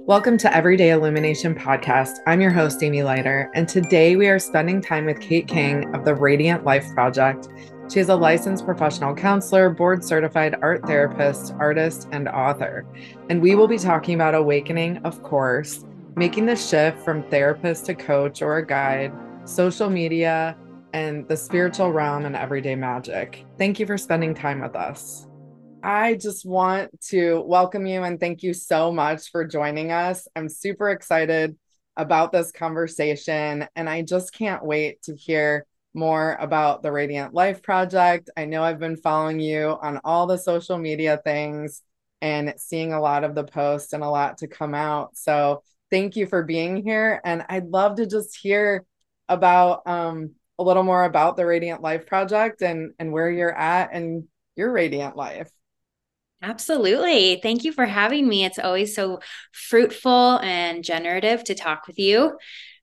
Welcome to Everyday Illumination Podcast. I'm your host, Amy Leiter, and today we are spending time with Kate King of the Radiant Life Project. She is a licensed professional counselor, board certified art therapist, artist, and author. And we will be talking about awakening, of course, making the shift from therapist to coach or a guide, social media, and the spiritual realm and everyday magic. Thank you for spending time with us. I just want to welcome you and thank you so much for joining us. I'm super excited about this conversation, and I just can't wait to hear more about the Radiant Life Project. I know I've been following you on all the social media things and seeing a lot of the posts and a lot to come out. So, thank you for being here. And I'd love to just hear about um, a little more about the Radiant Life Project and, and where you're at and your radiant life. Absolutely. Thank you for having me. It's always so fruitful and generative to talk with you.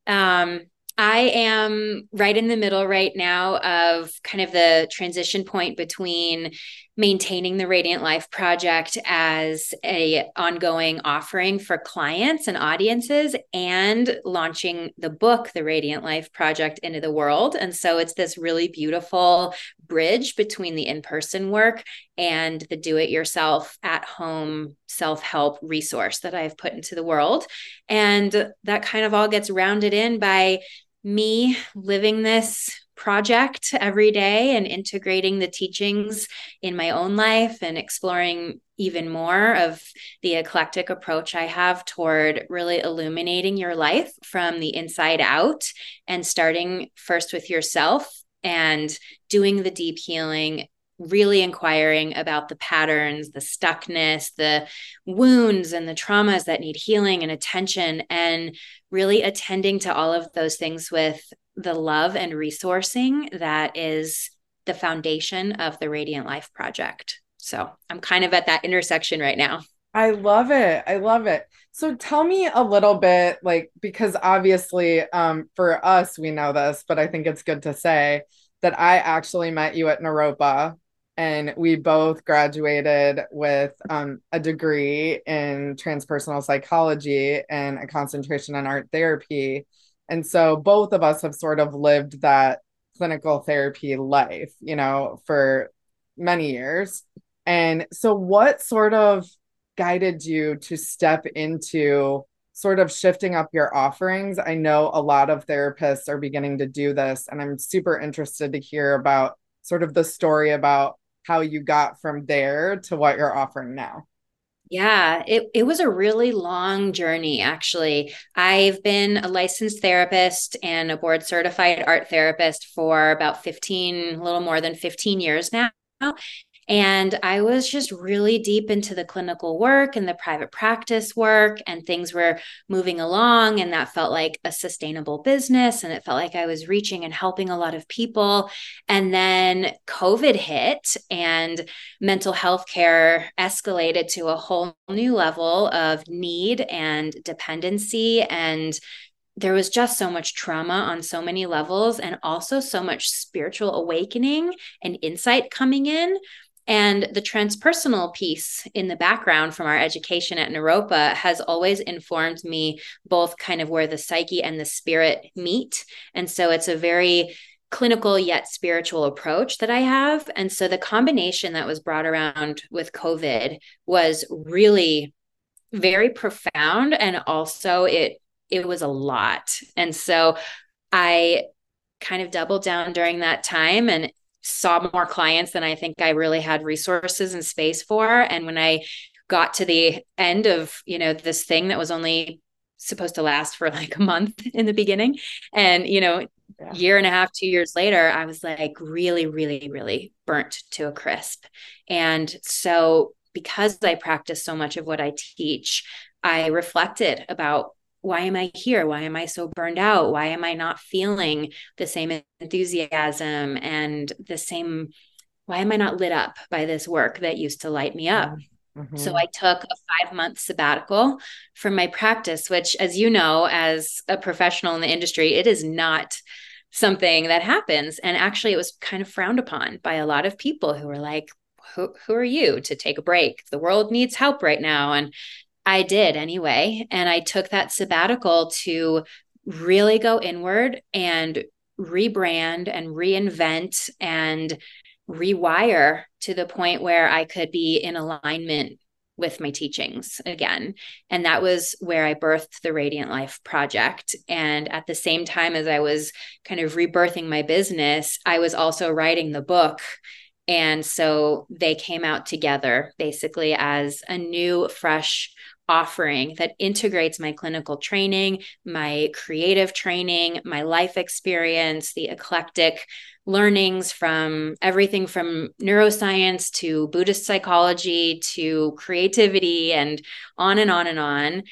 Um, I am right in the middle right now of kind of the transition point between maintaining the Radiant Life project as a ongoing offering for clients and audiences and launching the book The Radiant Life project into the world. And so it's this really beautiful bridge between the in-person work and the do it yourself at home self-help resource that I've put into the world. And that kind of all gets rounded in by me living this project every day and integrating the teachings in my own life and exploring even more of the eclectic approach I have toward really illuminating your life from the inside out and starting first with yourself and doing the deep healing really inquiring about the patterns, the stuckness, the wounds, and the traumas that need healing and attention, and really attending to all of those things with the love and resourcing that is the foundation of the Radiant Life Project. So I'm kind of at that intersection right now. I love it. I love it. So tell me a little bit like because obviously um for us we know this, but I think it's good to say that I actually met you at Naropa and we both graduated with um, a degree in transpersonal psychology and a concentration in art therapy. And so both of us have sort of lived that clinical therapy life, you know, for many years. And so, what sort of guided you to step into sort of shifting up your offerings? I know a lot of therapists are beginning to do this, and I'm super interested to hear about sort of the story about how you got from there to what you're offering now. Yeah, it, it was a really long journey, actually. I've been a licensed therapist and a board certified art therapist for about 15, a little more than 15 years now. And I was just really deep into the clinical work and the private practice work, and things were moving along. And that felt like a sustainable business. And it felt like I was reaching and helping a lot of people. And then COVID hit, and mental health care escalated to a whole new level of need and dependency. And there was just so much trauma on so many levels and also so much spiritual awakening and insight coming in and the transpersonal piece in the background from our education at Naropa has always informed me both kind of where the psyche and the spirit meet. And so it's a very clinical yet spiritual approach that I have. And so the combination that was brought around with COVID was really very profound and also it it was a lot. And so I kind of doubled down during that time and saw more clients than I think I really had resources and space for. And when I got to the end of, you know, this thing that was only supposed to last for like a month in the beginning and, you know, yeah. year and a half, 2 years later, I was like really really really burnt to a crisp. And so because I practice so much of what I teach, I reflected about why am I here? Why am I so burned out? Why am I not feeling the same enthusiasm and the same? Why am I not lit up by this work that used to light me up? Mm-hmm. So I took a five month sabbatical from my practice, which, as you know, as a professional in the industry, it is not something that happens. And actually, it was kind of frowned upon by a lot of people who were like, who, who are you to take a break? The world needs help right now. And I did anyway. And I took that sabbatical to really go inward and rebrand and reinvent and rewire to the point where I could be in alignment with my teachings again. And that was where I birthed the Radiant Life project. And at the same time as I was kind of rebirthing my business, I was also writing the book. And so they came out together basically as a new, fresh offering that integrates my clinical training, my creative training, my life experience, the eclectic learnings from everything from neuroscience to Buddhist psychology to creativity and on and on and on.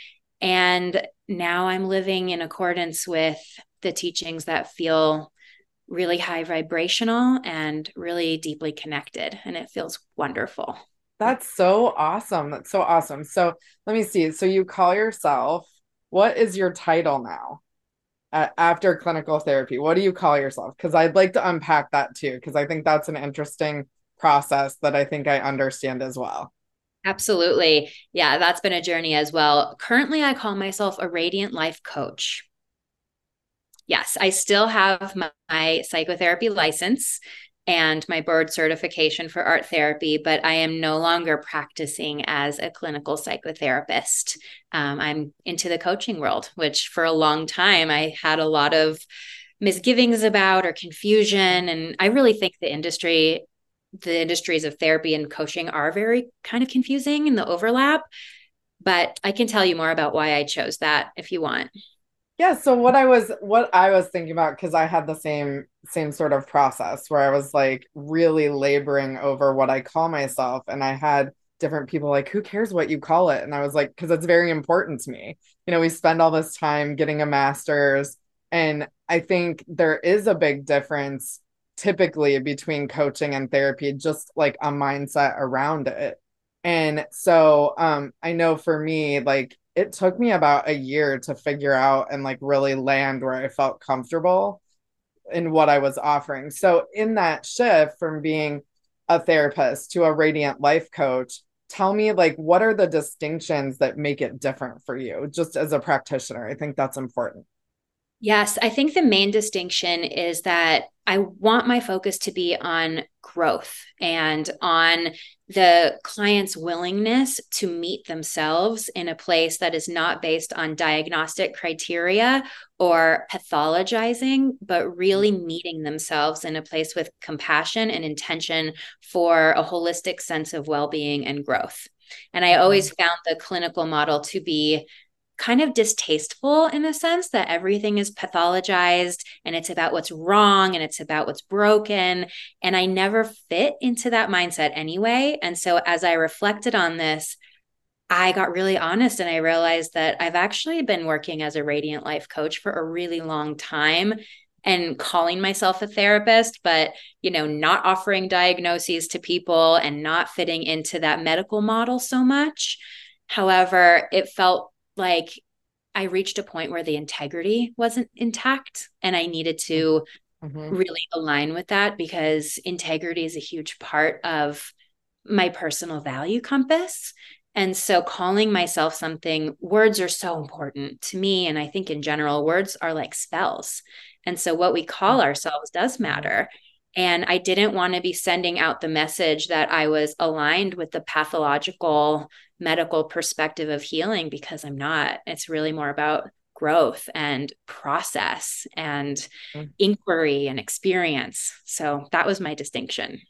And now I'm living in accordance with the teachings that feel really high vibrational and really deeply connected. And it feels wonderful. That's so awesome. That's so awesome. So let me see. So you call yourself, what is your title now? Uh, after clinical therapy, what do you call yourself? Because I'd like to unpack that too, because I think that's an interesting process that I think I understand as well. Absolutely. Yeah, that's been a journey as well. Currently, I call myself a radiant life coach. Yes, I still have my, my psychotherapy license and my board certification for art therapy, but I am no longer practicing as a clinical psychotherapist. Um, I'm into the coaching world, which for a long time I had a lot of misgivings about or confusion. And I really think the industry, the industries of therapy and coaching are very kind of confusing in the overlap. But I can tell you more about why I chose that if you want yeah so what i was what i was thinking about because i had the same same sort of process where i was like really laboring over what i call myself and i had different people like who cares what you call it? And i was like because it's very important to me. You know we spend all this time getting a master's and i think there is a big difference typically between coaching and therapy just like a mindset around it. And so um i know for me like it took me about a year to figure out and like really land where I felt comfortable in what I was offering. So in that shift from being a therapist to a radiant life coach, tell me like what are the distinctions that make it different for you just as a practitioner? I think that's important. Yes, I think the main distinction is that I want my focus to be on growth and on the client's willingness to meet themselves in a place that is not based on diagnostic criteria or pathologizing, but really meeting themselves in a place with compassion and intention for a holistic sense of well being and growth. And I always mm-hmm. found the clinical model to be kind of distasteful in a sense that everything is pathologized and it's about what's wrong and it's about what's broken. And I never fit into that mindset anyway. And so as I reflected on this, I got really honest and I realized that I've actually been working as a radiant life coach for a really long time and calling myself a therapist but you know not offering diagnoses to people and not fitting into that medical model so much however it felt like I reached a point where the integrity wasn't intact and I needed to mm-hmm. really align with that because integrity is a huge part of my personal value compass. And so calling myself something, words are so important to me. And I think in general, words are like spells. And so what we call mm-hmm. ourselves does matter. And I didn't want to be sending out the message that I was aligned with the pathological medical perspective of healing because I'm not. It's really more about growth and process and mm-hmm. inquiry and experience. So that was my distinction.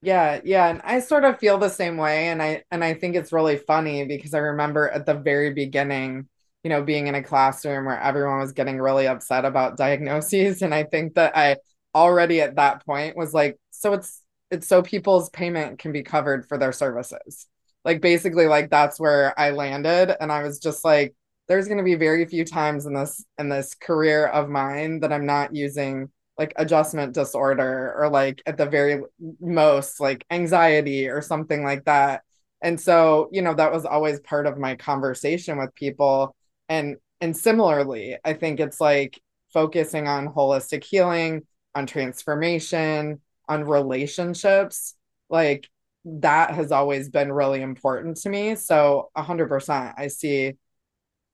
Yeah, yeah, and I sort of feel the same way and I and I think it's really funny because I remember at the very beginning, you know, being in a classroom where everyone was getting really upset about diagnoses and I think that I already at that point was like so it's it's so people's payment can be covered for their services like basically like that's where I landed and I was just like there's going to be very few times in this in this career of mine that I'm not using like adjustment disorder or like at the very most like anxiety or something like that. And so, you know, that was always part of my conversation with people and and similarly, I think it's like focusing on holistic healing, on transformation, on relationships. Like that has always been really important to me. So 100% I see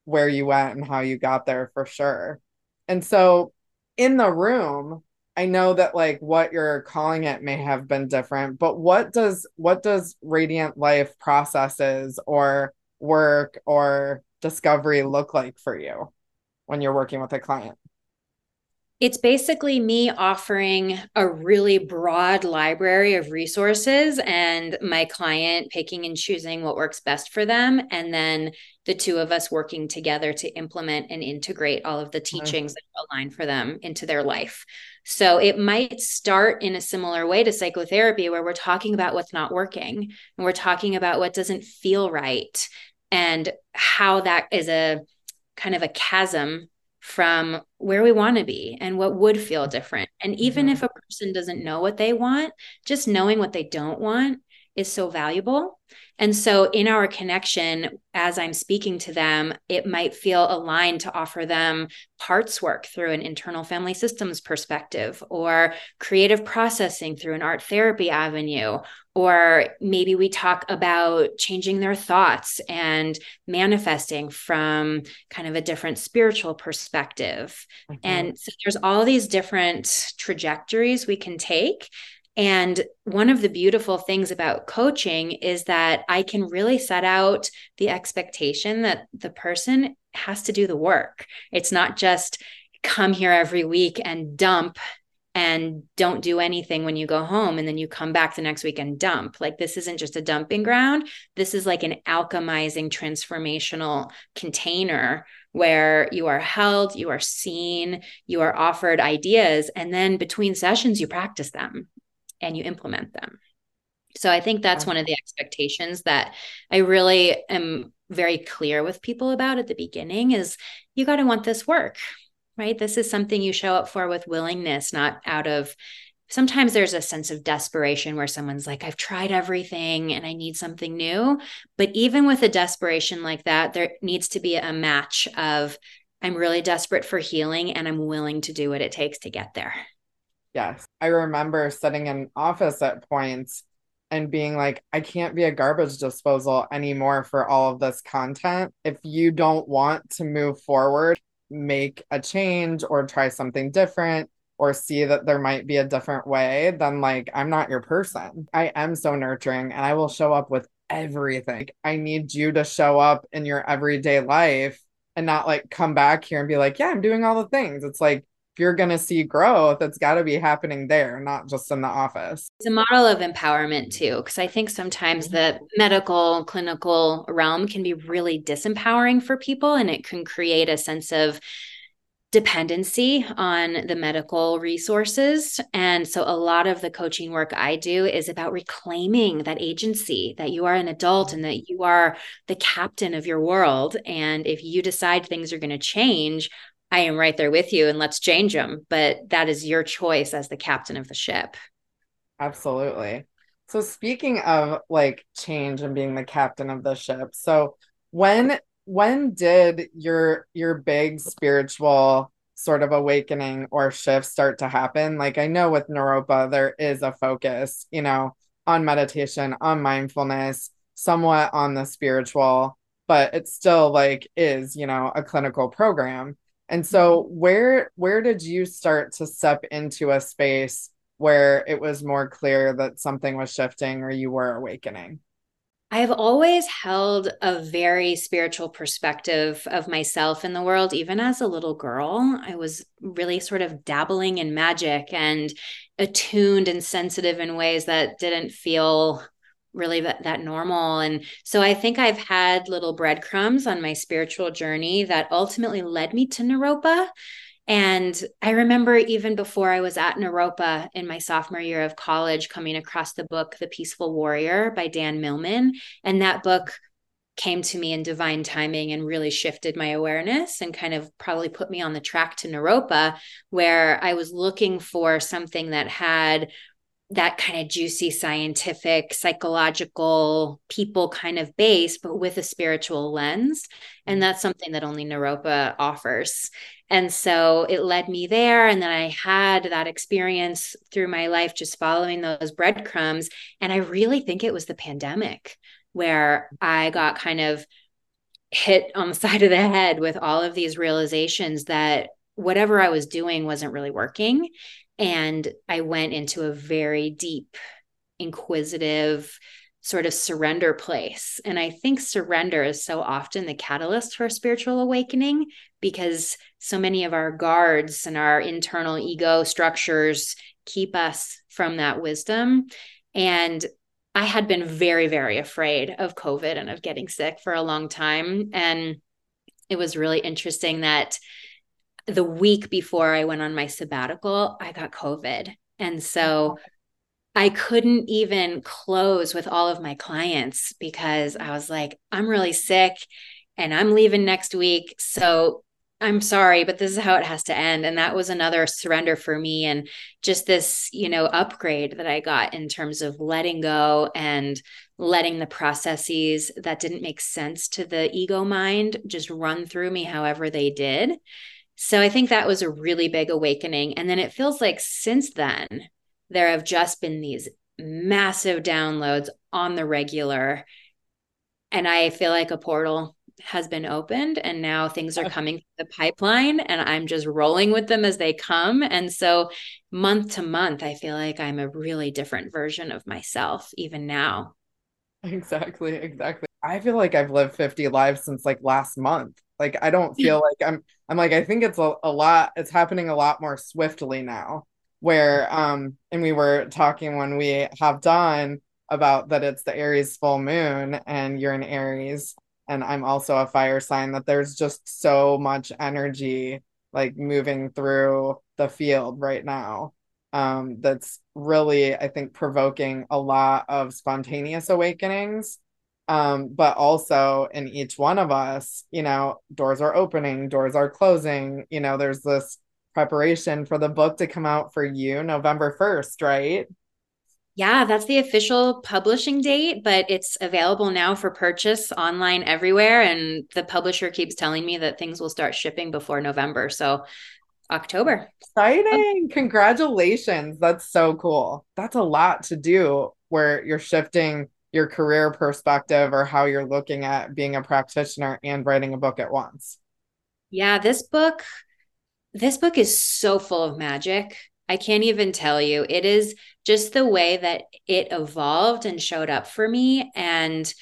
where you went and how you got there for sure. And so in the room, I know that like what you're calling it may have been different, but what does what does radiant life processes or work or discovery look like for you when you're working with a client? It's basically me offering a really broad library of resources and my client picking and choosing what works best for them. And then the two of us working together to implement and integrate all of the teachings that align for them into their life. So it might start in a similar way to psychotherapy, where we're talking about what's not working and we're talking about what doesn't feel right and how that is a kind of a chasm from where we want to be and what would feel different. And even mm-hmm. if a person doesn't know what they want, just knowing what they don't want is so valuable. And so, in our connection, as I'm speaking to them, it might feel aligned to offer them parts work through an internal family systems perspective, or creative processing through an art therapy avenue. Or maybe we talk about changing their thoughts and manifesting from kind of a different spiritual perspective. Mm-hmm. And so, there's all these different trajectories we can take. And one of the beautiful things about coaching is that I can really set out the expectation that the person has to do the work. It's not just come here every week and dump and don't do anything when you go home and then you come back the next week and dump. Like this isn't just a dumping ground. This is like an alchemizing transformational container where you are held, you are seen, you are offered ideas and then between sessions you practice them and you implement them. So I think that's one of the expectations that I really am very clear with people about at the beginning is you got to want this work, right? This is something you show up for with willingness, not out of sometimes there's a sense of desperation where someone's like, I've tried everything and I need something new. But even with a desperation like that, there needs to be a match of, I'm really desperate for healing and I'm willing to do what it takes to get there. Yes. I remember sitting in office at points and being like, I can't be a garbage disposal anymore for all of this content. If you don't want to move forward, make a change or try something different or see that there might be a different way, then like, I'm not your person. I am so nurturing and I will show up with everything. I need you to show up in your everyday life and not like come back here and be like, yeah, I'm doing all the things. It's like, you're going to see growth, it's got to be happening there, not just in the office. It's a model of empowerment too, because I think sometimes mm-hmm. the medical, clinical realm can be really disempowering for people and it can create a sense of dependency on the medical resources. And so a lot of the coaching work I do is about reclaiming that agency that you are an adult and that you are the captain of your world. And if you decide things are going to change, I am right there with you and let's change them. But that is your choice as the captain of the ship. Absolutely. So speaking of like change and being the captain of the ship, so when when did your your big spiritual sort of awakening or shift start to happen? Like I know with Naropa there is a focus, you know, on meditation, on mindfulness, somewhat on the spiritual, but it still like is, you know, a clinical program. And so mm-hmm. where where did you start to step into a space where it was more clear that something was shifting or you were awakening? I've always held a very spiritual perspective of myself in the world. Even as a little girl, I was really sort of dabbling in magic and attuned and sensitive in ways that didn't feel really that, that normal. And so I think I've had little breadcrumbs on my spiritual journey that ultimately led me to Naropa. And I remember even before I was at Naropa in my sophomore year of college, coming across the book, The Peaceful Warrior by Dan Millman. And that book came to me in divine timing and really shifted my awareness and kind of probably put me on the track to Naropa, where I was looking for something that had that kind of juicy scientific psychological people kind of base but with a spiritual lens and mm. that's something that only naropa offers And so it led me there. And then I had that experience through my life, just following those breadcrumbs. And I really think it was the pandemic where I got kind of hit on the side of the head with all of these realizations that whatever I was doing wasn't really working. And I went into a very deep, inquisitive, sort of surrender place. And I think surrender is so often the catalyst for spiritual awakening because so many of our guards and our internal ego structures keep us from that wisdom. And I had been very, very afraid of COVID and of getting sick for a long time. And it was really interesting that the week before I went on my sabbatical, I got COVID. And so I couldn't even close with all of my clients because I was like, I'm really sick and I'm leaving next week. So I'm sorry, but this is how it has to end. And that was another surrender for me and just this, you know, upgrade that I got in terms of letting go and letting the processes that didn't make sense to the ego mind just run through me however they did. So I think that was a really big awakening. And then it feels like since then, there have just been these massive downloads on the regular. And I feel like a portal has been opened and now things are coming through the pipeline and I'm just rolling with them as they come. And so month to month, I feel like I'm a really different version of myself even now. Exactly, exactly. I feel like I've lived 50 lives since like last month. Like I don't feel like I'm I'm like I think it's a, a lot it's happening a lot more swiftly now where um and we were talking when we have done about that it's the Aries full moon and you're in Aries and I'm also a fire sign that there's just so much energy like moving through the field right now um that's really I think provoking a lot of spontaneous awakenings um but also in each one of us you know doors are opening doors are closing you know there's this preparation for the book to come out for you November 1st, right? Yeah, that's the official publishing date, but it's available now for purchase online everywhere. And the publisher keeps telling me that things will start shipping before November. So October. Exciting. Congratulations. That's so cool. That's a lot to do where you're shifting your career perspective or how you're looking at being a practitioner and writing a book at once. Yeah, this book this book is so full of magic. I can't even tell you. It is just the way that it evolved and showed up for me and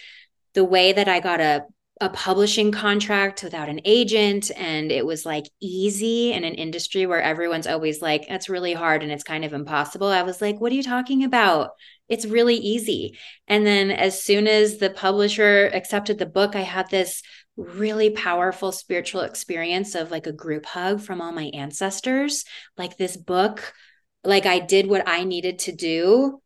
the way that I got a a publishing contract without an agent and it was like easy in an industry where everyone's always like that's really hard and it's kind of impossible. I was like, what are you talking about? It's really easy. And then as soon as the publisher accepted the book, I had this really powerful spiritual experience of like a group hug from all my ancestors. Like this book, like I did what I needed to do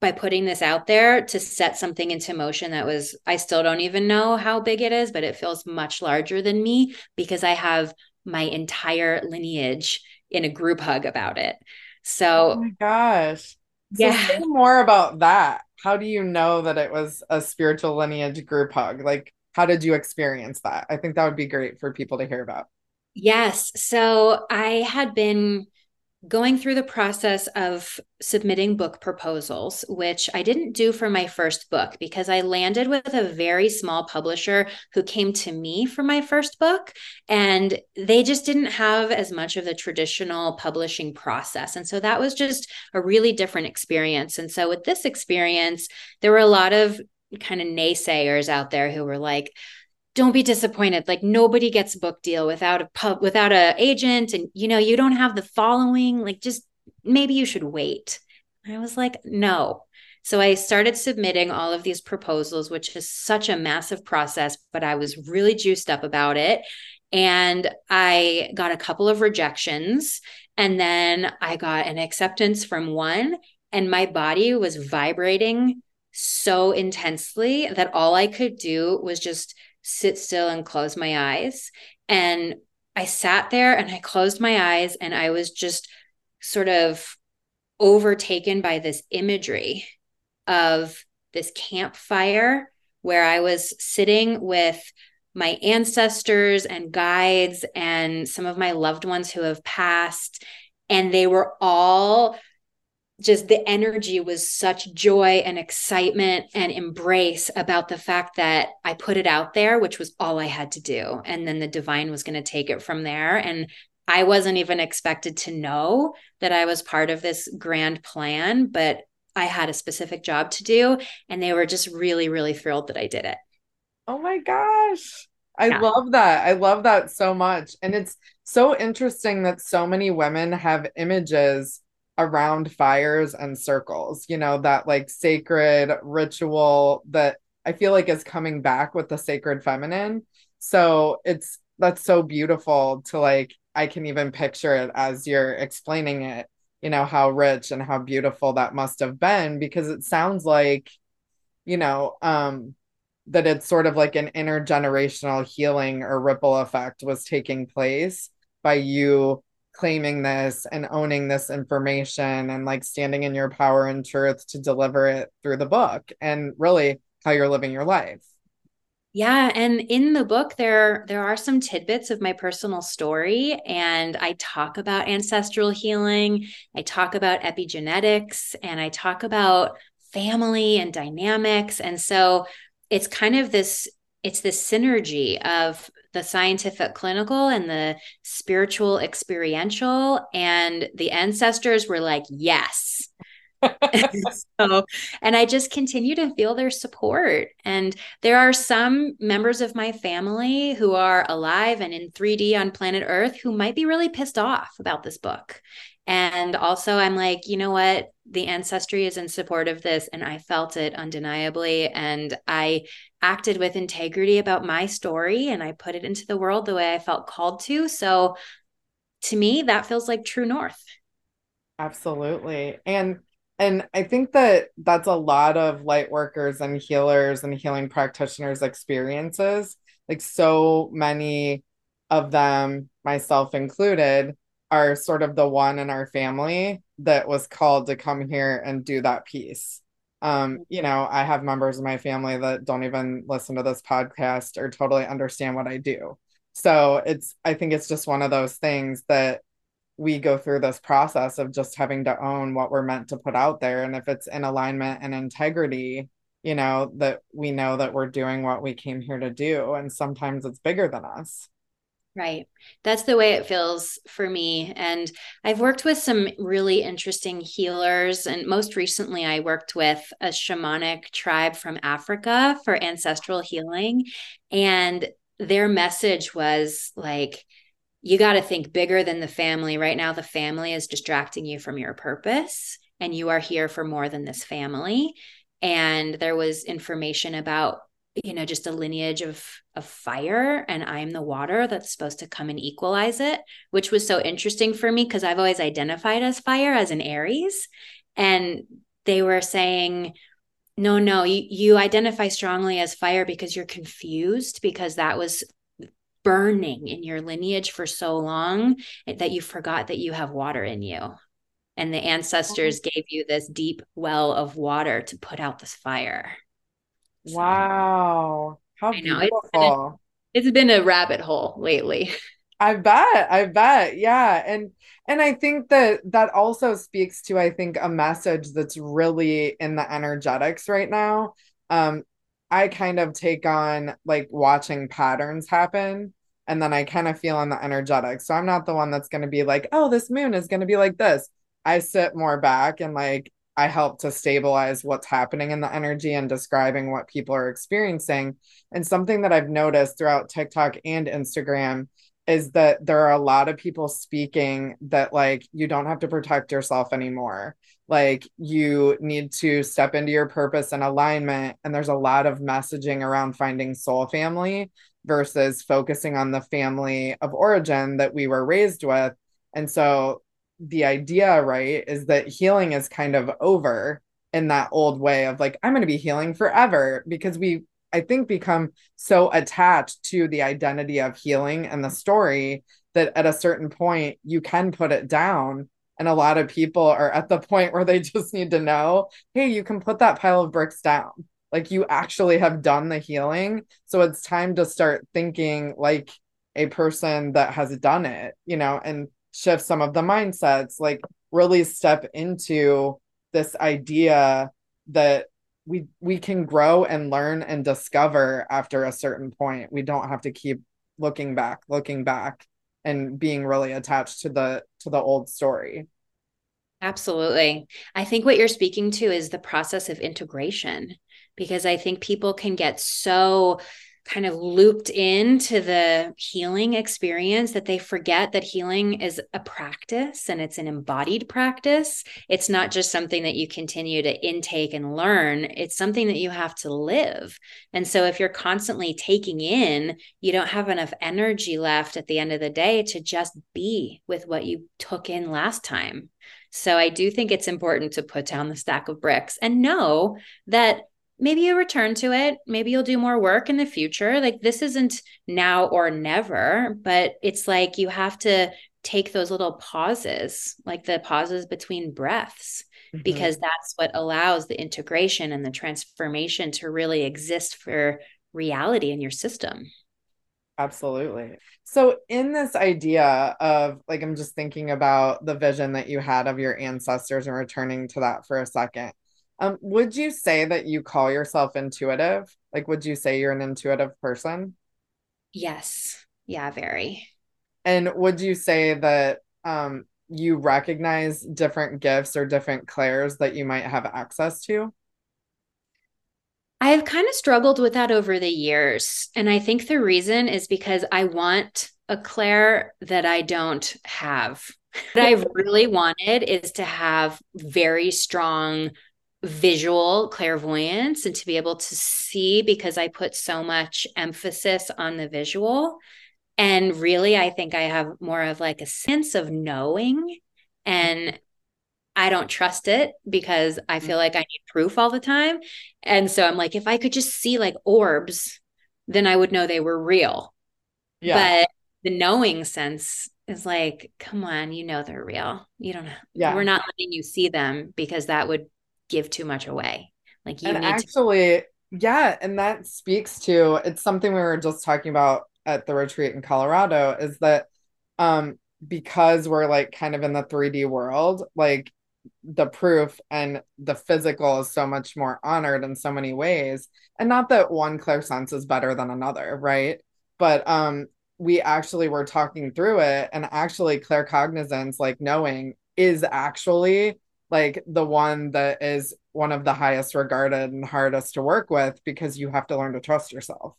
by putting this out there to set something into motion that was, I still don't even know how big it is, but it feels much larger than me because I have my entire lineage in a group hug about it. So, oh my gosh. So yeah. more about that. How do you know that it was a spiritual lineage group hug? Like, how did you experience that? I think that would be great for people to hear about. Yes. So I had been going through the process of submitting book proposals, which I didn't do for my first book because I landed with a very small publisher who came to me for my first book. And they just didn't have as much of the traditional publishing process. And so that was just a really different experience. And so with this experience, there were a lot of kind of naysayers out there who were like, don't be disappointed. Like nobody gets a book deal without a pub, without a agent, and you know you don't have the following. Like just maybe you should wait. I was like, no. So I started submitting all of these proposals, which is such a massive process, but I was really juiced up about it. And I got a couple of rejections. And then I got an acceptance from one, and my body was vibrating so intensely that all I could do was just sit still and close my eyes. And I sat there and I closed my eyes and I was just sort of overtaken by this imagery of this campfire where I was sitting with my ancestors and guides and some of my loved ones who have passed. And they were all just the energy was such joy and excitement and embrace about the fact that I put it out there, which was all I had to do. And then the divine was going to take it from there. And I wasn't even expected to know that I was part of this grand plan, but I had a specific job to do. And they were just really, really thrilled that I did it. Oh my gosh. I yeah. love that. I love that so much. And it's so interesting that so many women have images around fires and circles, you know, that like sacred ritual that I feel like is coming back with the sacred feminine. So it's that's so beautiful to like, I can even picture it as you're explaining it, you know, how rich and how beautiful that must have been because it sounds like, you know, um, that it's sort of like an intergenerational healing or ripple effect was taking place by you claiming this and owning this information and like standing in your power and truth to deliver it through the book and really how you're living your life. Yeah, and in the book there there are some tidbits of my personal story and I talk about ancestral healing, I talk about epigenetics and I talk about family and dynamics and so it's kind of this it's this synergy of the scientific clinical and the spiritual experiential and the ancestors were like yes so, and I just continue to feel their support. And there are some members of my family who are alive and in 3D on planet Earth who might be really pissed off about this book. And also, I'm like, you know what? The ancestry is in support of this. And I felt it undeniably. And I acted with integrity about my story and I put it into the world the way I felt called to. So to me, that feels like true north. Absolutely. And and I think that that's a lot of light workers and healers and healing practitioners experiences. Like so many of them, myself included, are sort of the one in our family that was called to come here and do that piece. Um, you know, I have members of my family that don't even listen to this podcast or totally understand what I do. So it's, I think it's just one of those things that we go through this process of just having to own what we're meant to put out there. And if it's in alignment and integrity, you know, that we know that we're doing what we came here to do. And sometimes it's bigger than us. Right. That's the way it feels for me. And I've worked with some really interesting healers. And most recently, I worked with a shamanic tribe from Africa for ancestral healing. And their message was like, you got to think bigger than the family. Right now, the family is distracting you from your purpose, and you are here for more than this family. And there was information about you know just a lineage of of fire and i'm the water that's supposed to come and equalize it which was so interesting for me because i've always identified as fire as an aries. And they were saying no no you, you identify strongly as fire because you're confused because that was burning in your lineage for so long that you forgot that you have water in you. And the ancestors oh. gave you this deep well of water to put out this fire Wow. How I know. Beautiful. It's been, a, it's been a rabbit hole lately. I bet. I bet. Yeah. And and I think that that also speaks to I think a message that's really in the energetics right now. Um I kind of take on like watching patterns happen and then I kind of feel in the energetics. So I'm not the one that's going to be like, "Oh, this moon is going to be like this." I sit more back and like I help to stabilize what's happening in the energy and describing what people are experiencing. And something that I've noticed throughout TikTok and Instagram is that there are a lot of people speaking that like you don't have to protect yourself anymore. Like you need to step into your purpose and alignment. And there's a lot of messaging around finding soul family versus focusing on the family of origin that we were raised with. And so the idea, right, is that healing is kind of over in that old way of like, I'm going to be healing forever because we, I think, become so attached to the identity of healing and the story that at a certain point you can put it down. And a lot of people are at the point where they just need to know, hey, you can put that pile of bricks down. like you actually have done the healing so it's time to start thinking like a person that has done it you know and shift some of the mindsets like really step into this idea that we we can grow and learn and discover after a certain point. We don't have to keep looking back looking back and being really attached to the to the old story. Absolutely. I think what you're speaking to is the process of integration because i think people can get so kind of looped into the healing experience that they forget that healing is a practice and it's an embodied practice. It's not just something that you continue to intake and learn, it's something that you have to live. And so if you're constantly taking in, you don't have enough energy left at the end of the day to just be with what you took in last time. So I do think it's important to put down the stack of bricks and know that maybe you return to it. Maybe you'll do more work in the future. Like this isn't now or never, but it's like you have to take those little pauses, like the pauses between breaths, mm-hmm. because that's what allows the integration and the transformation to really exist for reality in your system. Absolutely. So, in this idea of like, I'm just thinking about the vision that you had of your ancestors and returning to that for a second. Um, would you say that you call yourself intuitive? Like, would you say you're an intuitive person? Yes. Yeah, very. And would you say that um you recognize different gifts or different clairs that you might have access to? I've kind of struggled with that over the years. And I think the reason is because I want a clair that I don't have. What I've really wanted is to have very strong visual clairvoyance and to be able to see because I put so much emphasis on the visual. And really, I think I have more of like a sense of knowing. And I don't trust it because I feel like I need proof all the time. And so I'm like, if I could just see like orbs, then I would know they were real. Yeah. But the knowing sense is like, come on, you know they're real. You don't know. Yeah. We're not letting you see them because that would give too much away. Like you and need actually, to- yeah, and that speaks to it's something we were just talking about at the retreat in Colorado is that um because we're like kind of in the 3D world, like the proof and the physical is so much more honored in so many ways. And not that one clairsense is better than another, right? But um we actually were talking through it and actually claircognizance, like knowing is actually like the one that is one of the highest regarded and hardest to work with because you have to learn to trust yourself.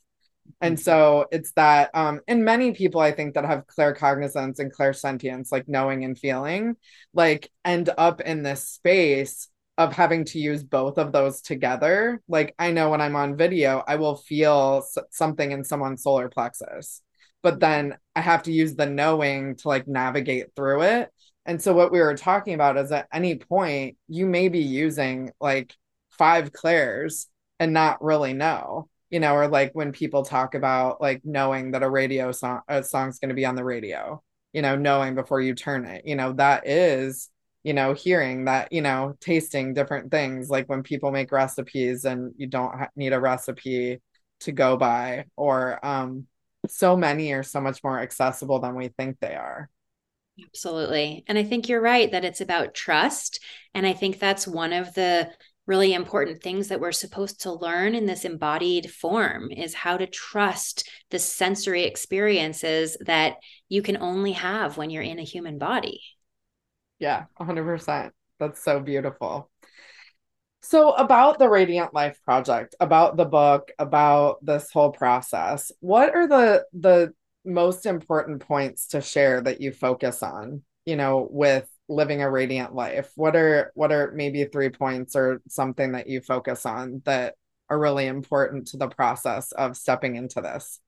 And so it's that um and many people I think that have claircognizance and clairsentience, like knowing and feeling, like end up in this space of having to use both of those together. Like I know when I'm on video, I will feel something in someone's solar plexus, but then I have to use the knowing to like navigate through it. And so what we were talking about is at any point you may be using like five clairs and not really know, you know, or like when people talk about like knowing that a radio song a song's going to be on the radio, you know, knowing before you turn it, you know, that is, you know, hearing that, you know, tasting different things like when people make recipes and you don't ha- need a recipe to go by or um so many are so much more accessible than we think they are. Absolutely. And I think you're right that it's about trust. And I think that's one of the really important things that we're supposed to learn in this embodied form is how to trust the sensory experiences that you can only have when you're in a human body. Yeah, 100%. That's so beautiful. So, about the Radiant Life project, about the book, about this whole process, what are the the most important points to share that you focus on, you know, with living a radiant life? What are what are maybe three points or something that you focus on that are really important to the process of stepping into this?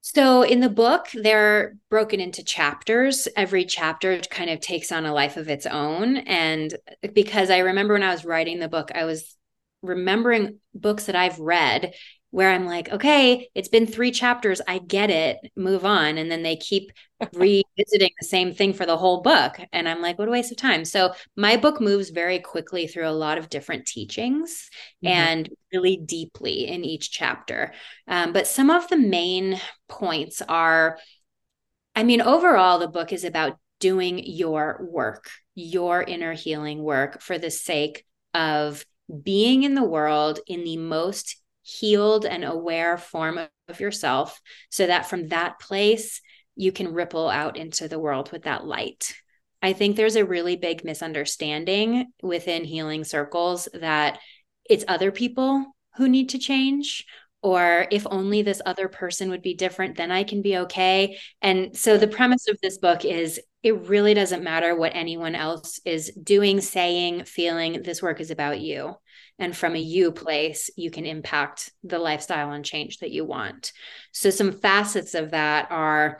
So in the book, they're broken into chapters. Every chapter kind of takes on a life of its own. And because I remember when I was writing the book, I was remembering books that I've read where I'm like, okay, it's been three chapters. I get it. Move on. And then they keep revisiting the same thing for the whole book. And I'm like, what a waste of time. So my book moves very quickly through a lot of different teachings mm-hmm. and really deeply in each chapter. Um, but some of the main points are I mean, overall, the book is about doing your work, your inner healing work for the sake of being in the world in the most healed and aware form of yourself so that from that place you can ripple out into the world with that light. I think there's a really big misunderstanding within healing circles that it's other people who need to change or if only this other person would be different then I can be okay. And so the premise of this book is it really doesn't matter what anyone else is doing, saying, feeling. This work is about you. And from a you place, you can impact the lifestyle and change that you want. So, some facets of that are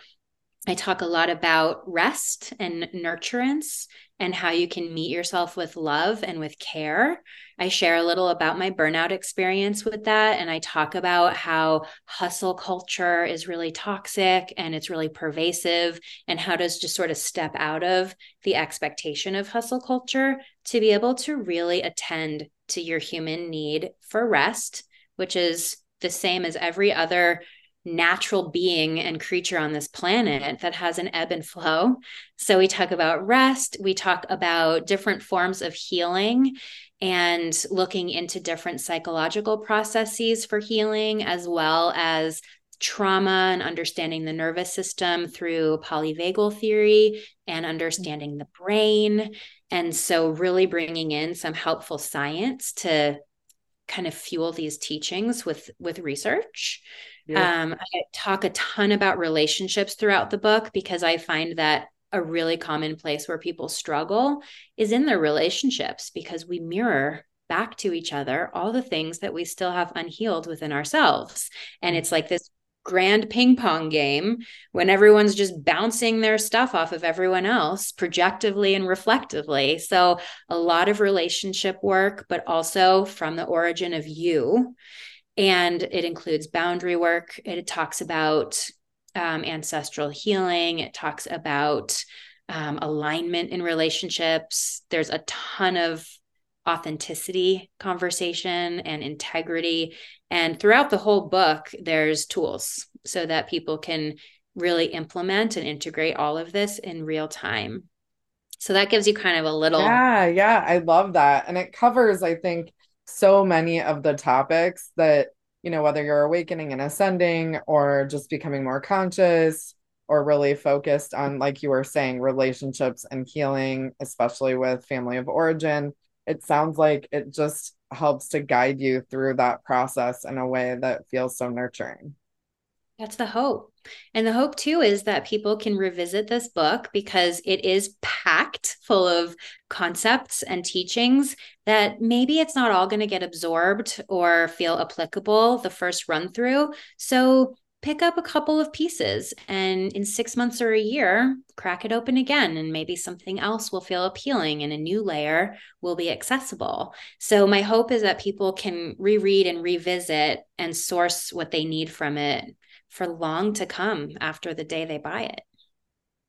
I talk a lot about rest and nurturance and how you can meet yourself with love and with care. I share a little about my burnout experience with that. And I talk about how hustle culture is really toxic and it's really pervasive, and how to just sort of step out of the expectation of hustle culture to be able to really attend to your human need for rest, which is the same as every other natural being and creature on this planet that has an ebb and flow. So we talk about rest, we talk about different forms of healing and looking into different psychological processes for healing, as well as trauma and understanding the nervous system through polyvagal theory and understanding the brain. And so, really bringing in some helpful science to kind of fuel these teachings with with research Um, I talk a ton about relationships throughout the book because I find that a really common place where people struggle is in their relationships because we mirror back to each other all the things that we still have unhealed within ourselves. And it's like this grand ping pong game when everyone's just bouncing their stuff off of everyone else projectively and reflectively. So, a lot of relationship work, but also from the origin of you and it includes boundary work. It talks about um, ancestral healing. It talks about um, alignment in relationships. There's a ton of authenticity conversation and integrity. And throughout the whole book, there's tools so that people can really implement and integrate all of this in real time. So that gives you kind of a little. Yeah, yeah, I love that. And it covers, I think, so many of the topics that you know whether you're awakening and ascending or just becoming more conscious or really focused on like you were saying relationships and healing especially with family of origin it sounds like it just helps to guide you through that process in a way that feels so nurturing that's the hope. And the hope too is that people can revisit this book because it is packed full of concepts and teachings that maybe it's not all going to get absorbed or feel applicable the first run through. So pick up a couple of pieces and in six months or a year, crack it open again, and maybe something else will feel appealing and a new layer will be accessible. So, my hope is that people can reread and revisit and source what they need from it for long to come after the day they buy it.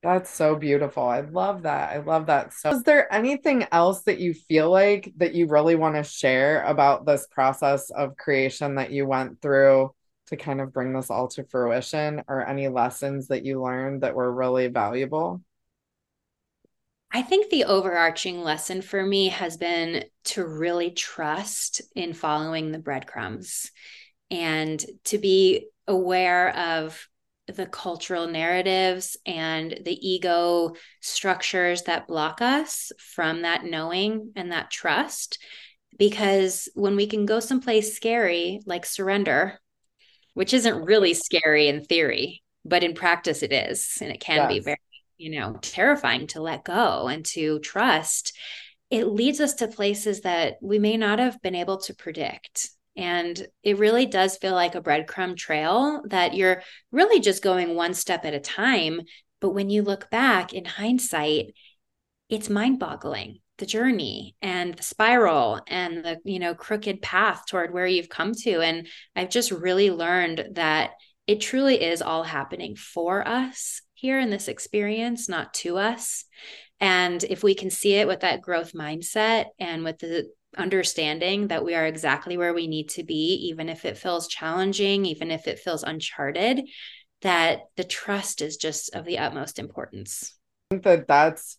That's so beautiful. I love that. I love that. So, is there anything else that you feel like that you really want to share about this process of creation that you went through to kind of bring this all to fruition, or any lessons that you learned that were really valuable? I think the overarching lesson for me has been to really trust in following the breadcrumbs and to be aware of the cultural narratives and the ego structures that block us from that knowing and that trust. Because when we can go someplace scary, like surrender, which isn't really scary in theory, but in practice it is. And it can yes. be very, you know, terrifying to let go and to trust. It leads us to places that we may not have been able to predict. And it really does feel like a breadcrumb trail that you're really just going one step at a time. But when you look back in hindsight, it's mind boggling the journey and the spiral and the you know crooked path toward where you've come to and i've just really learned that it truly is all happening for us here in this experience not to us and if we can see it with that growth mindset and with the understanding that we are exactly where we need to be even if it feels challenging even if it feels uncharted that the trust is just of the utmost importance. I think that that's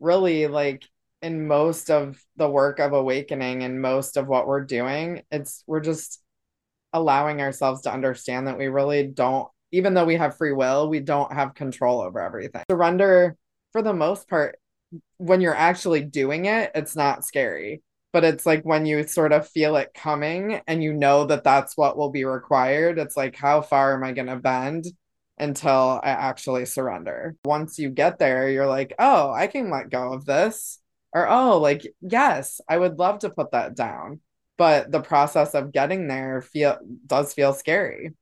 really like in most of the work of awakening and most of what we're doing it's we're just allowing ourselves to understand that we really don't even though we have free will we don't have control over everything. Surrender for the most part when you're actually doing it it's not scary but it's like when you sort of feel it coming and you know that that's what will be required it's like how far am i going to bend until i actually surrender? Once you get there you're like oh i can let go of this or oh like yes i would love to put that down but the process of getting there feel does feel scary.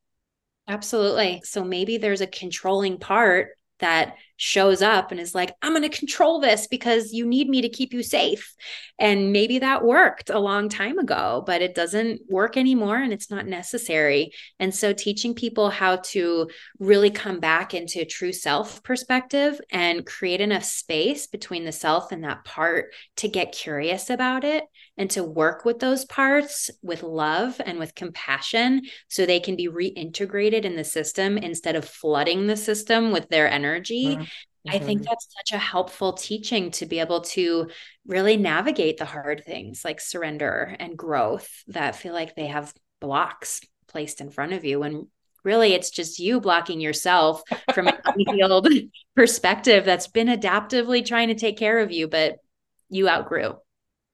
Absolutely. So maybe there's a controlling part that shows up and is like, I'm going to control this because you need me to keep you safe. And maybe that worked a long time ago, but it doesn't work anymore and it's not necessary. And so teaching people how to really come back into true self perspective and create enough space between the self and that part to get curious about it and to work with those parts with love and with compassion so they can be reintegrated in the system instead of flooding the system with their energy. Mm-hmm. I think mm-hmm. that's such a helpful teaching to be able to really navigate the hard things like surrender and growth that feel like they have blocks placed in front of you. And really, it's just you blocking yourself from a healed perspective that's been adaptively trying to take care of you, but you outgrew.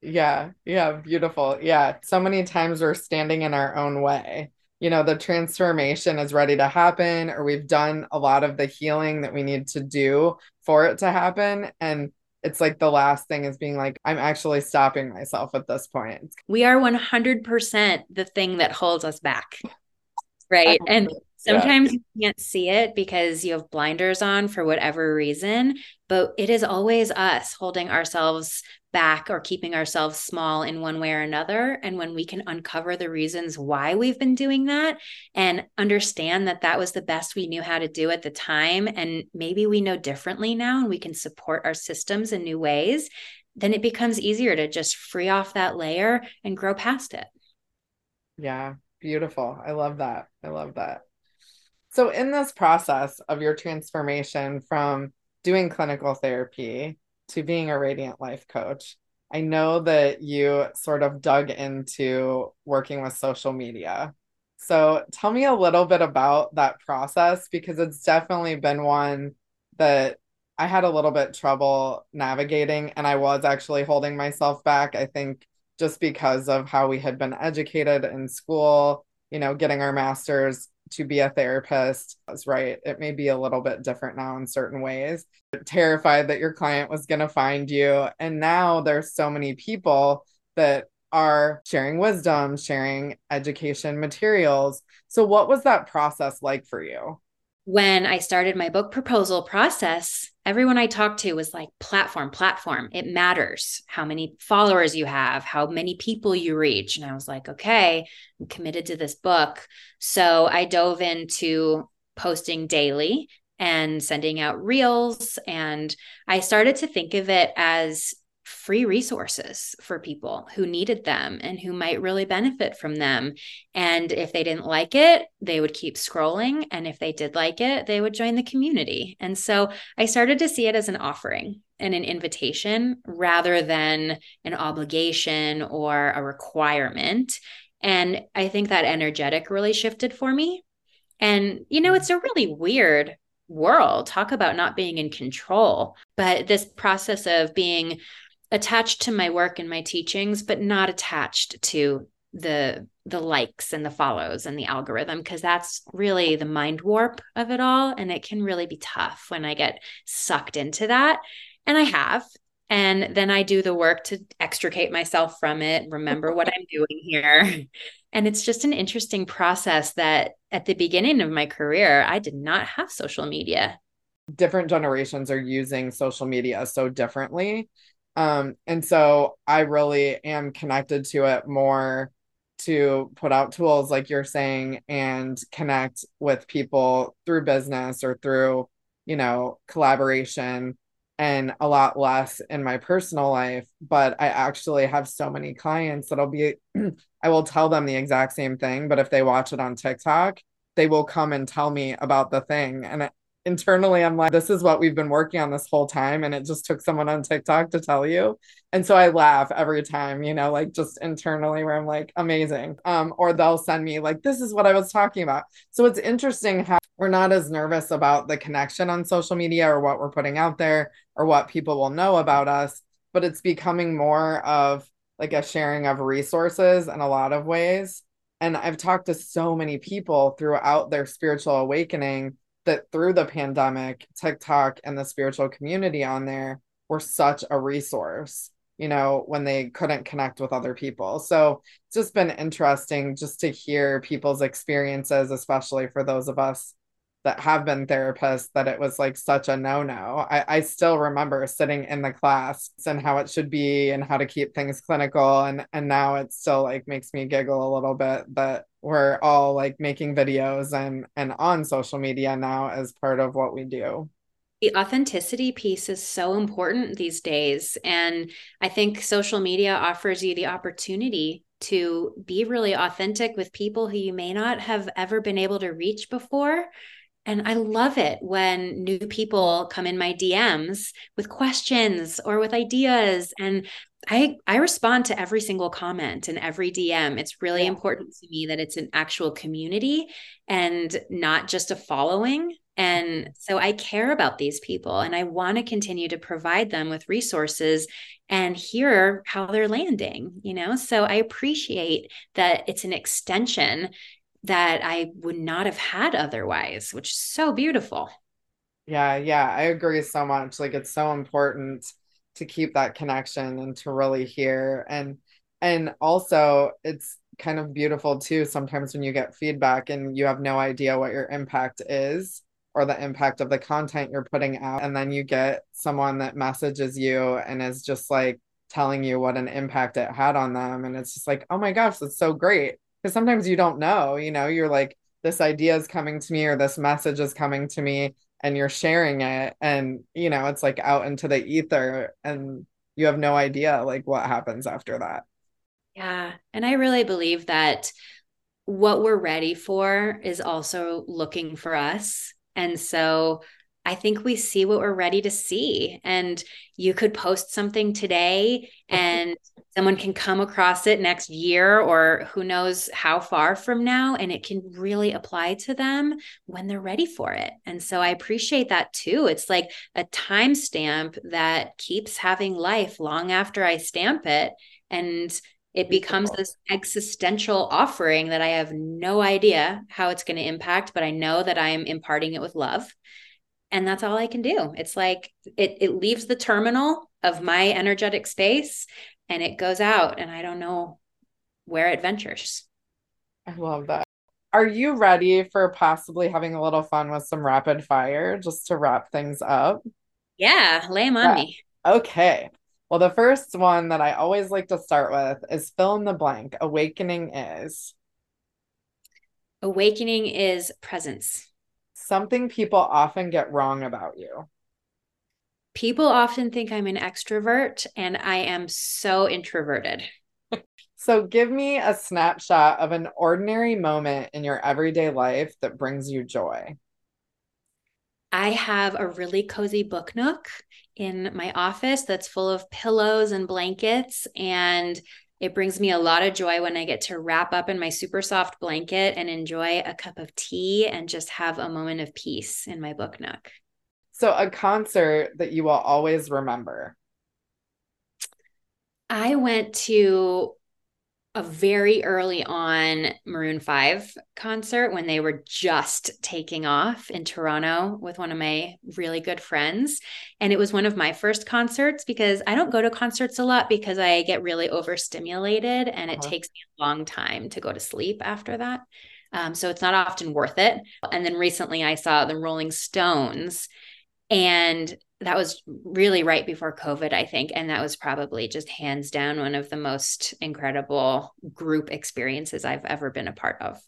Yeah. Yeah. Beautiful. Yeah. So many times we're standing in our own way you know the transformation is ready to happen or we've done a lot of the healing that we need to do for it to happen and it's like the last thing is being like i'm actually stopping myself at this point we are 100% the thing that holds us back right and sometimes yeah. you can't see it because you have blinders on for whatever reason but it is always us holding ourselves back or keeping ourselves small in one way or another. And when we can uncover the reasons why we've been doing that and understand that that was the best we knew how to do at the time, and maybe we know differently now and we can support our systems in new ways, then it becomes easier to just free off that layer and grow past it. Yeah, beautiful. I love that. I love that. So, in this process of your transformation from doing clinical therapy to being a radiant life coach, I know that you sort of dug into working with social media. So tell me a little bit about that process because it's definitely been one that I had a little bit trouble navigating and I was actually holding myself back. I think just because of how we had been educated in school, you know, getting our masters to be a therapist right. It may be a little bit different now in certain ways. Terrified that your client was going to find you. And now there's so many people that are sharing wisdom, sharing education materials. So, what was that process like for you? When I started my book proposal process, everyone I talked to was like, platform, platform. It matters how many followers you have, how many people you reach. And I was like, okay, I'm committed to this book. So I dove into posting daily and sending out reels. And I started to think of it as free resources for people who needed them and who might really benefit from them. And if they didn't like it, they would keep scrolling. And if they did like it, they would join the community. And so I started to see it as an offering and an invitation rather than an obligation or a requirement. And I think that energetic really shifted for me. And, you know, it's a really weird world. Talk about not being in control. But this process of being attached to my work and my teachings but not attached to the the likes and the follows and the algorithm because that's really the mind warp of it all and it can really be tough when i get sucked into that and i have and then i do the work to extricate myself from it remember what i'm doing here and it's just an interesting process that at the beginning of my career i did not have social media. Different generations are using social media so differently Um, and so I really am connected to it more to put out tools like you're saying and connect with people through business or through, you know, collaboration and a lot less in my personal life. But I actually have so many clients that'll be, I will tell them the exact same thing. But if they watch it on TikTok, they will come and tell me about the thing. And internally I'm like, this is what we've been working on this whole time. And it just took someone on TikTok to tell you. And so I laugh every time, you know, like just internally where I'm like, amazing. Um, or they'll send me like, this is what I was talking about. So it's interesting how we're not as nervous about the connection on social media or what we're putting out there or what people will know about us, but it's becoming more of like a sharing of resources in a lot of ways. And I've talked to so many people throughout their spiritual awakening that through the pandemic, TikTok and the spiritual community on there were such a resource, you know, when they couldn't connect with other people. So it's just been interesting just to hear people's experiences, especially for those of us that have been therapists that it was like such a no-no. I, I still remember sitting in the class and how it should be and how to keep things clinical. And and now it still like makes me giggle a little bit that we're all like making videos and and on social media now as part of what we do the authenticity piece is so important these days and i think social media offers you the opportunity to be really authentic with people who you may not have ever been able to reach before and I love it when new people come in my DMs with questions or with ideas. And I, I respond to every single comment and every DM. It's really yeah. important to me that it's an actual community and not just a following. And so I care about these people and I want to continue to provide them with resources and hear how they're landing, you know? So I appreciate that it's an extension that I would not have had otherwise, which is so beautiful. Yeah, yeah, I agree so much. Like it's so important to keep that connection and to really hear and and also it's kind of beautiful too sometimes when you get feedback and you have no idea what your impact is or the impact of the content you're putting out and then you get someone that messages you and is just like telling you what an impact it had on them and it's just like oh my gosh that's so great because sometimes you don't know you know you're like this idea is coming to me or this message is coming to me and you're sharing it and you know it's like out into the ether and you have no idea like what happens after that yeah and i really believe that what we're ready for is also looking for us and so I think we see what we're ready to see. And you could post something today and someone can come across it next year or who knows how far from now and it can really apply to them when they're ready for it. And so i appreciate that too. It's like a timestamp that keeps having life long after i stamp it and it becomes this existential offering that i have no idea how it's going to impact but i know that i am imparting it with love. And that's all i can do. It's like it, it leaves the terminal of my energetic space and it goes out and I don't know where it ventures. I love that. Are you ready for possibly having a little fun with some rapid fire just to wrap things up? Yeah, lay them on yeah. me. Okay. Well, the first one that I always like to start with is fill in the blank. Awakening is. Awakening is presence. Something people often get wrong about you. People often think I'm an extrovert, and I am so introverted. So, give me a snapshot of an ordinary moment in your everyday life that brings you joy. I have a really cozy book nook in my office that's full of pillows and blankets. And it brings me a lot of joy when I get to wrap up in my super soft blanket and enjoy a cup of tea and just have a moment of peace in my book nook. So, a concert that you will always remember. I went to a very early on Maroon 5 concert when they were just taking off in Toronto with one of my really good friends. And it was one of my first concerts because I don't go to concerts a lot because I get really overstimulated and uh-huh. it takes me a long time to go to sleep after that. Um, so it's not often worth it. And then recently I saw the Rolling Stones and that was really right before COVID, I think. And that was probably just hands down one of the most incredible group experiences I've ever been a part of.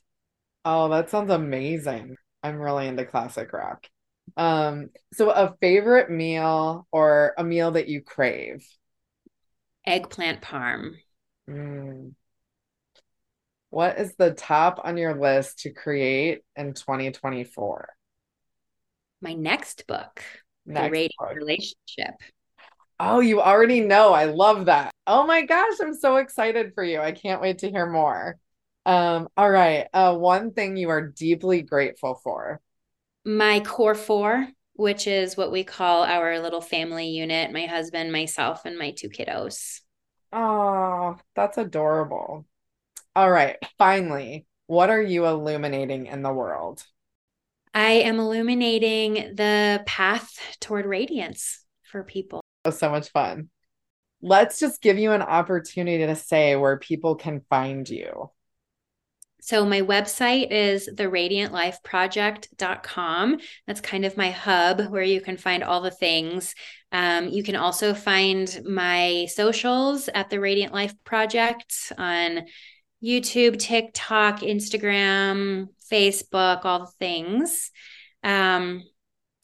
Oh, that sounds amazing. I'm really into classic rock. Um, so a favorite meal or a meal that you crave? Eggplant parm. Mm. What is the top on your list to create in 2024? My next book, next The book. Relationship. Oh, you already know. I love that. Oh my gosh, I'm so excited for you. I can't wait to hear more. Um, all right. Uh, one thing you are deeply grateful for. My core four, which is what we call our little family unit, my husband, myself, and my two kiddos. Oh, that's adorable. All right. Finally, what are you illuminating in the world? I am illuminating the path toward radiance for people. That was so much fun. Let's just give you an opportunity to say where people can find you. So my website is theradiantlifeproject.com. That's kind of my hub where you can find all the things. Um, you can also find my socials at the Radiant Life Project on YouTube, TikTok, Instagram, Facebook, all the things. Um,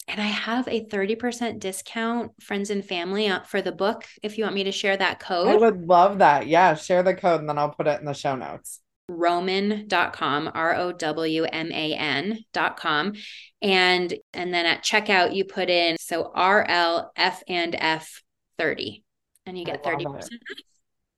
and I have a 30% discount, friends and family, uh, for the book. If you want me to share that code, I would love that. Yeah, share the code and then I'll put it in the show notes. Rowman.com, R O W M A N.com. And and then at checkout you put in so R L F and F 30 and you get 30%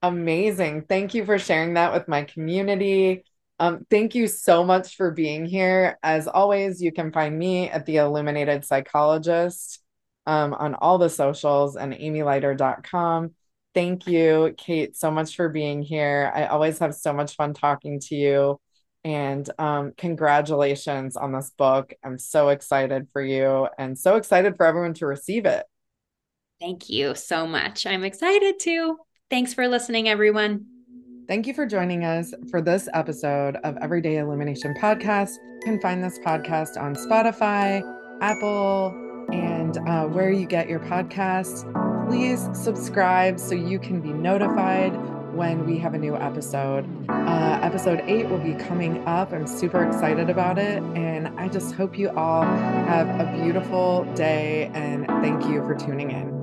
Amazing. Thank you for sharing that with my community. Um, thank you so much for being here. As always, you can find me at the Illuminated Psychologist um, on all the socials and amyleiter.com. Thank you, Kate, so much for being here. I always have so much fun talking to you. And um, congratulations on this book. I'm so excited for you and so excited for everyone to receive it. Thank you so much. I'm excited too. Thanks for listening, everyone. Thank you for joining us for this episode of Everyday Illumination Podcast. You can find this podcast on Spotify, Apple, and uh, where you get your podcasts. Please subscribe so you can be notified when we have a new episode. Uh, episode eight will be coming up. I'm super excited about it. And I just hope you all have a beautiful day and thank you for tuning in.